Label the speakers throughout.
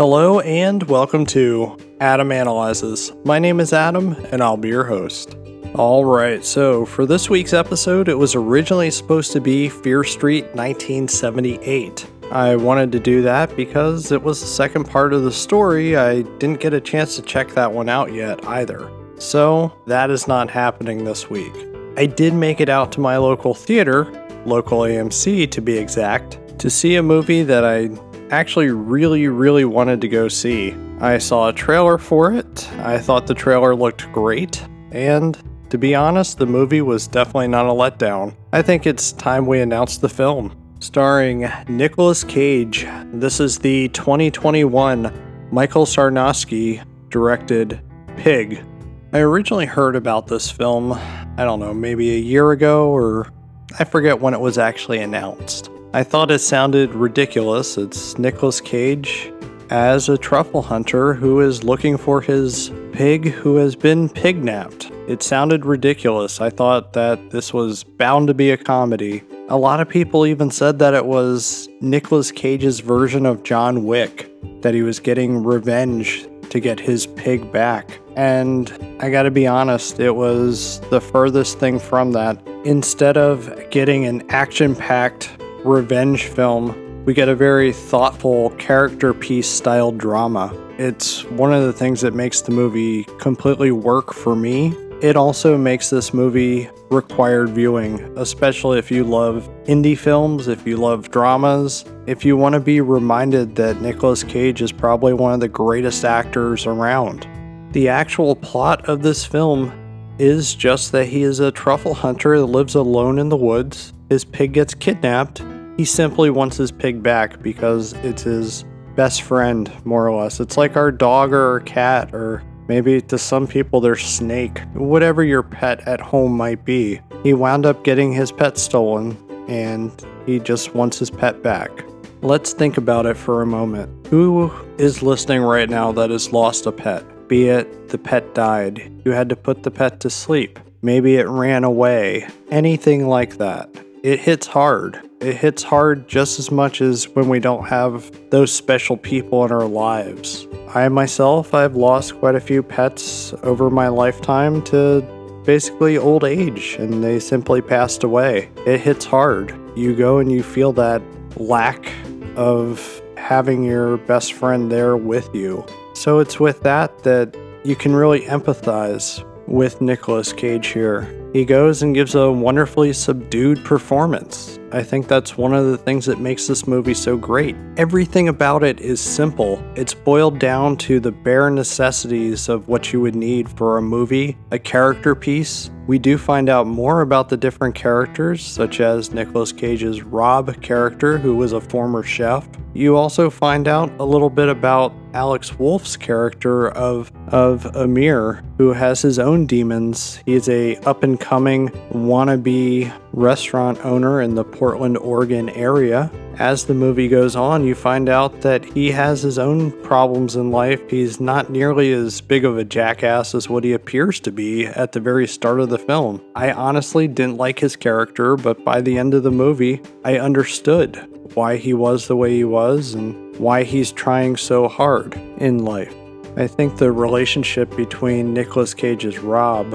Speaker 1: Hello and welcome to Adam Analyzes. My name is Adam and I'll be your host. Alright, so for this week's episode, it was originally supposed to be Fear Street 1978. I wanted to do that because it was the second part of the story. I didn't get a chance to check that one out yet either. So that is not happening this week. I did make it out to my local theater, local AMC to be exact, to see a movie that I actually really, really wanted to go see. I saw a trailer for it. I thought the trailer looked great. And to be honest, the movie was definitely not a letdown. I think it's time we announce the film. Starring Nicolas Cage. This is the 2021 Michael Sarnoski directed Pig. I originally heard about this film, I don't know, maybe a year ago, or I forget when it was actually announced. I thought it sounded ridiculous. It's Nicolas Cage as a truffle hunter who is looking for his pig who has been pignapped. It sounded ridiculous. I thought that this was bound to be a comedy. A lot of people even said that it was Nicolas Cage's version of John Wick, that he was getting revenge to get his pig back. And I gotta be honest, it was the furthest thing from that. Instead of getting an action packed revenge film, we get a very thoughtful character piece style drama. It's one of the things that makes the movie completely work for me. It also makes this movie required viewing, especially if you love indie films, if you love dramas, if you want to be reminded that Nicolas Cage is probably one of the greatest actors around. The actual plot of this film is just that he is a truffle hunter that lives alone in the woods. His pig gets kidnapped. He simply wants his pig back because it's his best friend, more or less. It's like our dog or our cat, or maybe to some people, their snake. Whatever your pet at home might be. He wound up getting his pet stolen, and he just wants his pet back. Let's think about it for a moment. Who is listening right now that has lost a pet? Be it the pet died, you had to put the pet to sleep, maybe it ran away, anything like that. It hits hard. It hits hard just as much as when we don't have those special people in our lives. I myself, I've lost quite a few pets over my lifetime to basically old age, and they simply passed away. It hits hard. You go and you feel that lack of having your best friend there with you. So it's with that that you can really empathize with Nicolas Cage here. He goes and gives a wonderfully subdued performance. I think that's one of the things that makes this movie so great. Everything about it is simple. It's boiled down to the bare necessities of what you would need for a movie, a character piece. We do find out more about the different characters, such as Nicolas Cage's Rob character, who was a former chef. You also find out a little bit about Alex Wolff's character of of Amir, who has his own demons. He's a up and coming wannabe restaurant owner in the Portland, Oregon area. As the movie goes on, you find out that he has his own problems in life. He's not nearly as big of a jackass as what he appears to be at the very start of the film. I honestly didn't like his character, but by the end of the movie, I understood why he was the way he was and why he's trying so hard in life. I think the relationship between Nicolas Cage's Rob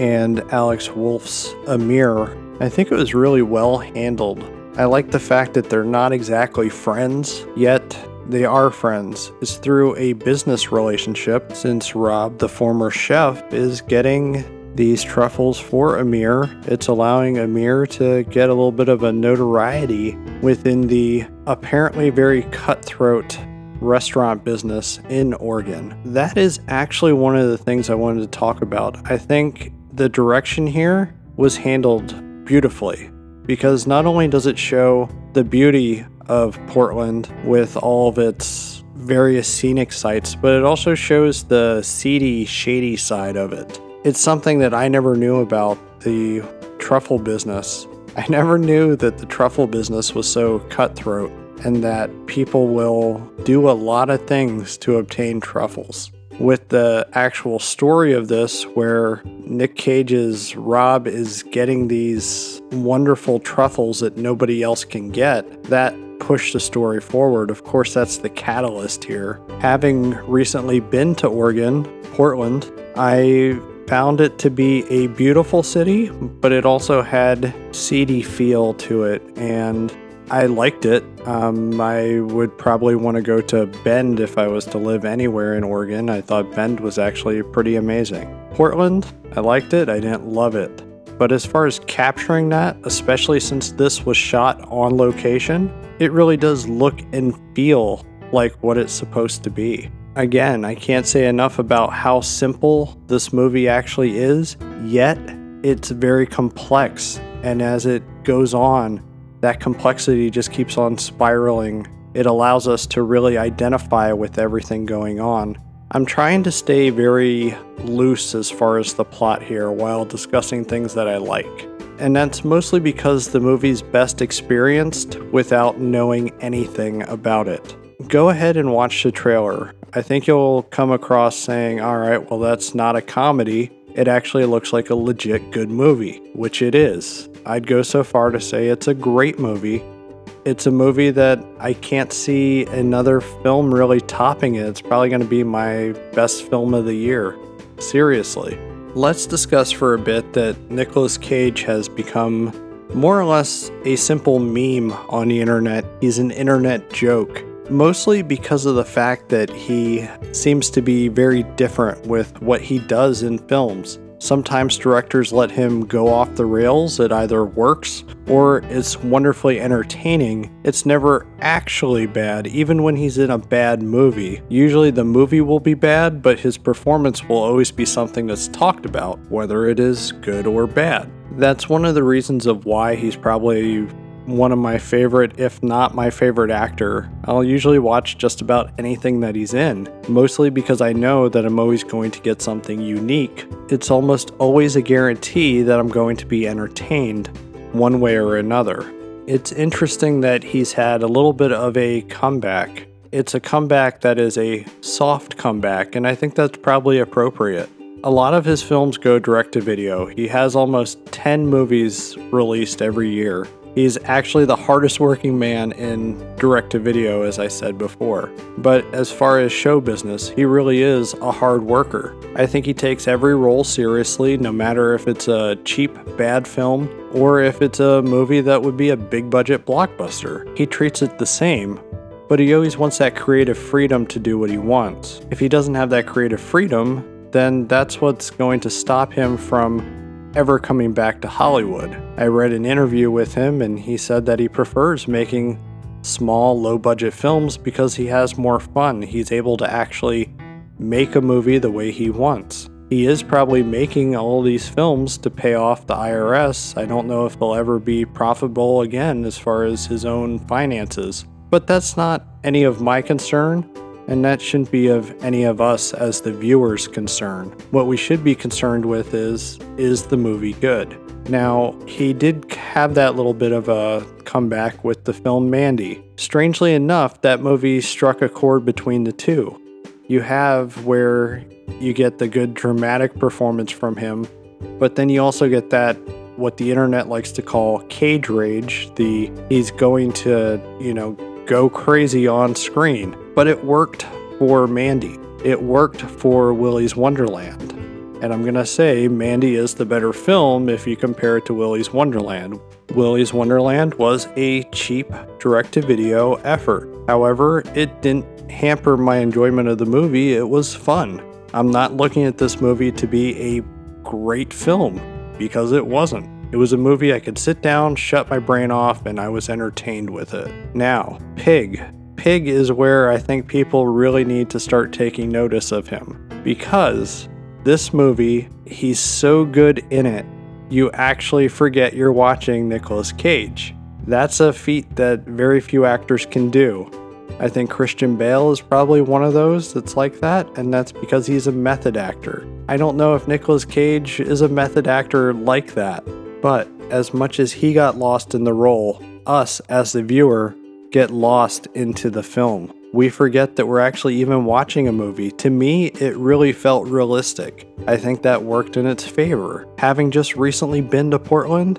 Speaker 1: and Alex Wolff's Amir, I think it was really well handled. I like the fact that they're not exactly friends, yet they are friends. It's through a business relationship, since Rob, the former chef, is getting these truffles for Amir. It's allowing Amir to get a little bit of a notoriety within the apparently very cutthroat restaurant business in Oregon. That is actually one of the things I wanted to talk about. I think the direction here was handled beautifully because not only does it show the beauty of Portland with all of its various scenic sites, but it also shows the seedy, shady side of it. It's something that I never knew about the truffle business. I never knew that the truffle business was so cutthroat and that people will do a lot of things to obtain truffles. With the actual story of this, where Nick Cage's Rob is getting these wonderful truffles that nobody else can get, that pushed the story forward. Of course, that's the catalyst here. Having recently been to Oregon, Portland, I found it to be a beautiful city, but it also had seedy feel to it, and I liked it. Um, I would probably want to go to Bend if I was to live anywhere in Oregon. I thought Bend was actually pretty amazing. Portland, I liked it. I didn't love it. But as far as capturing that, especially since this was shot on location, it really does look and feel like what it's supposed to be. Again, I can't say enough about how simple this movie actually is, yet it's very complex. And as it goes on, that complexity just keeps on spiraling. It allows us to really identify with everything going on. I'm trying to stay very loose as far as the plot here while discussing things that I like. And that's mostly because the movie's best experienced without knowing anything about it. Go ahead and watch the trailer. I think you'll come across saying, alright, well, that's not a comedy. It actually looks like a legit good movie, which it is. I'd go so far to say it's a great movie. It's a movie that I can't see another film really topping it. It's probably going to be my best film of the year. Seriously. Let's discuss for a bit that Nicolas Cage has become more or less a simple meme on the internet. He's an internet joke mostly because of the fact that he seems to be very different with what he does in films. Sometimes directors let him go off the rails, it either works or it's wonderfully entertaining. It's never actually bad, even when he's in a bad movie. Usually the movie will be bad, but his performance will always be something that's talked about, whether it is good or bad. That's one of the reasons of why he's probably one of my favorite, if not my favorite actor. I'll usually watch just about anything that he's in, mostly because I know that I'm always going to get something unique. It's almost always a guarantee that I'm going to be entertained one way or another. It's interesting that he's had a little bit of a comeback. It's a comeback that is a soft comeback, and I think that's probably appropriate. A lot of his films go direct to video. He has almost 10 movies released every year. He's actually the hardest working man in direct to video, as I said before. But as far as show business, he really is a hard worker. I think he takes every role seriously, no matter if it's a cheap, bad film or if it's a movie that would be a big budget blockbuster. He treats it the same, but he always wants that creative freedom to do what he wants. If he doesn't have that creative freedom, then that's what's going to stop him from ever coming back to Hollywood. I read an interview with him and he said that he prefers making small, low budget films because he has more fun. He's able to actually make a movie the way he wants. He is probably making all these films to pay off the IRS. I don't know if they'll ever be profitable again as far as his own finances. But that's not any of my concern and that shouldn't be of any of us as the viewers concern. What we should be concerned with is is the movie good? Now, he did have that little bit of a comeback with the film Mandy. Strangely enough, that movie struck a chord between the two. You have where you get the good dramatic performance from him, but then you also get that what the internet likes to call cage rage, the he's going to, you know, go crazy on screen. But it worked for Mandy. It worked for Willy's Wonderland. And I'm going to say Mandy is the better film if you compare it to Willy's Wonderland. Willy's Wonderland was a cheap direct to video effort. However, it didn't hamper my enjoyment of the movie, it was fun. I'm not looking at this movie to be a great film because it wasn't. It was a movie I could sit down, shut my brain off, and I was entertained with it. Now, Pig. Pig is where I think people really need to start taking notice of him. Because this movie, he's so good in it, you actually forget you're watching Nicolas Cage. That's a feat that very few actors can do. I think Christian Bale is probably one of those that's like that, and that's because he's a method actor. I don't know if Nicolas Cage is a method actor like that. But as much as he got lost in the role, us as the viewer get lost into the film. We forget that we're actually even watching a movie. To me, it really felt realistic. I think that worked in its favor. Having just recently been to Portland,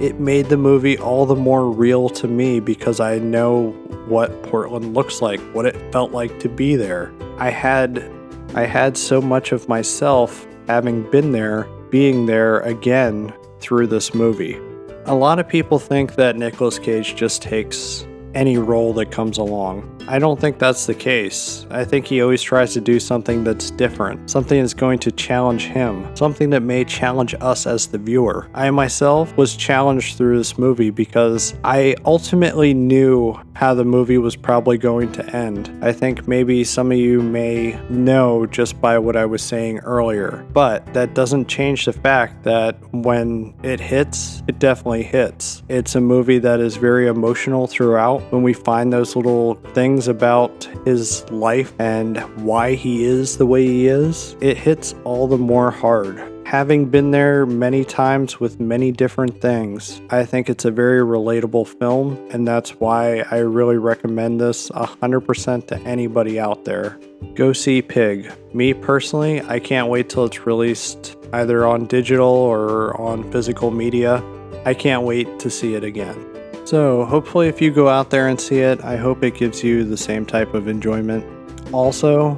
Speaker 1: it made the movie all the more real to me because I know what Portland looks like, what it felt like to be there. I had I had so much of myself having been there, being there again through this movie. A lot of people think that Nicolas Cage just takes any role that comes along. I don't think that's the case. I think he always tries to do something that's different, something that's going to challenge him, something that may challenge us as the viewer. I myself was challenged through this movie because I ultimately knew how the movie was probably going to end. I think maybe some of you may know just by what I was saying earlier, but that doesn't change the fact that when it hits, it definitely hits. It's a movie that is very emotional throughout when we find those little things about his life and why he is the way he is, it hits all the more hard. Having been there many times with many different things, I think it's a very relatable film, and that's why I really recommend this 100% to anybody out there. Go see Pig. Me personally, I can't wait till it's released either on digital or on physical media. I can't wait to see it again. So, hopefully, if you go out there and see it, I hope it gives you the same type of enjoyment. Also,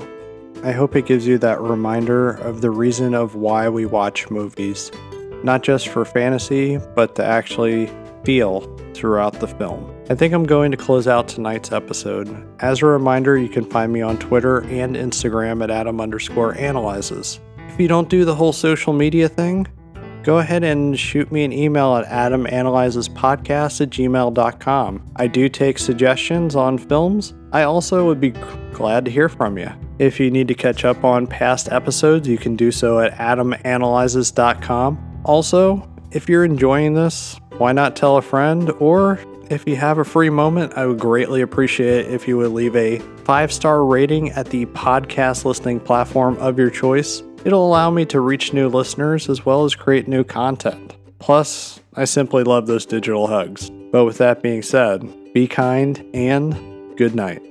Speaker 1: I hope it gives you that reminder of the reason of why we watch movies, not just for fantasy, but to actually feel throughout the film. I think I'm going to close out tonight's episode. As a reminder, you can find me on Twitter and Instagram at Adam underscore analyzes. If you don't do the whole social media thing, go ahead and shoot me an email at adamanalyzespodcast at gmail.com. I do take suggestions on films. I also would be glad to hear from you. If you need to catch up on past episodes, you can do so at adamanalyzes.com. Also, if you're enjoying this, why not tell a friend? Or if you have a free moment, I would greatly appreciate if you would leave a five star rating at the podcast listening platform of your choice. It'll allow me to reach new listeners as well as create new content. Plus, I simply love those digital hugs. But with that being said, be kind and good night.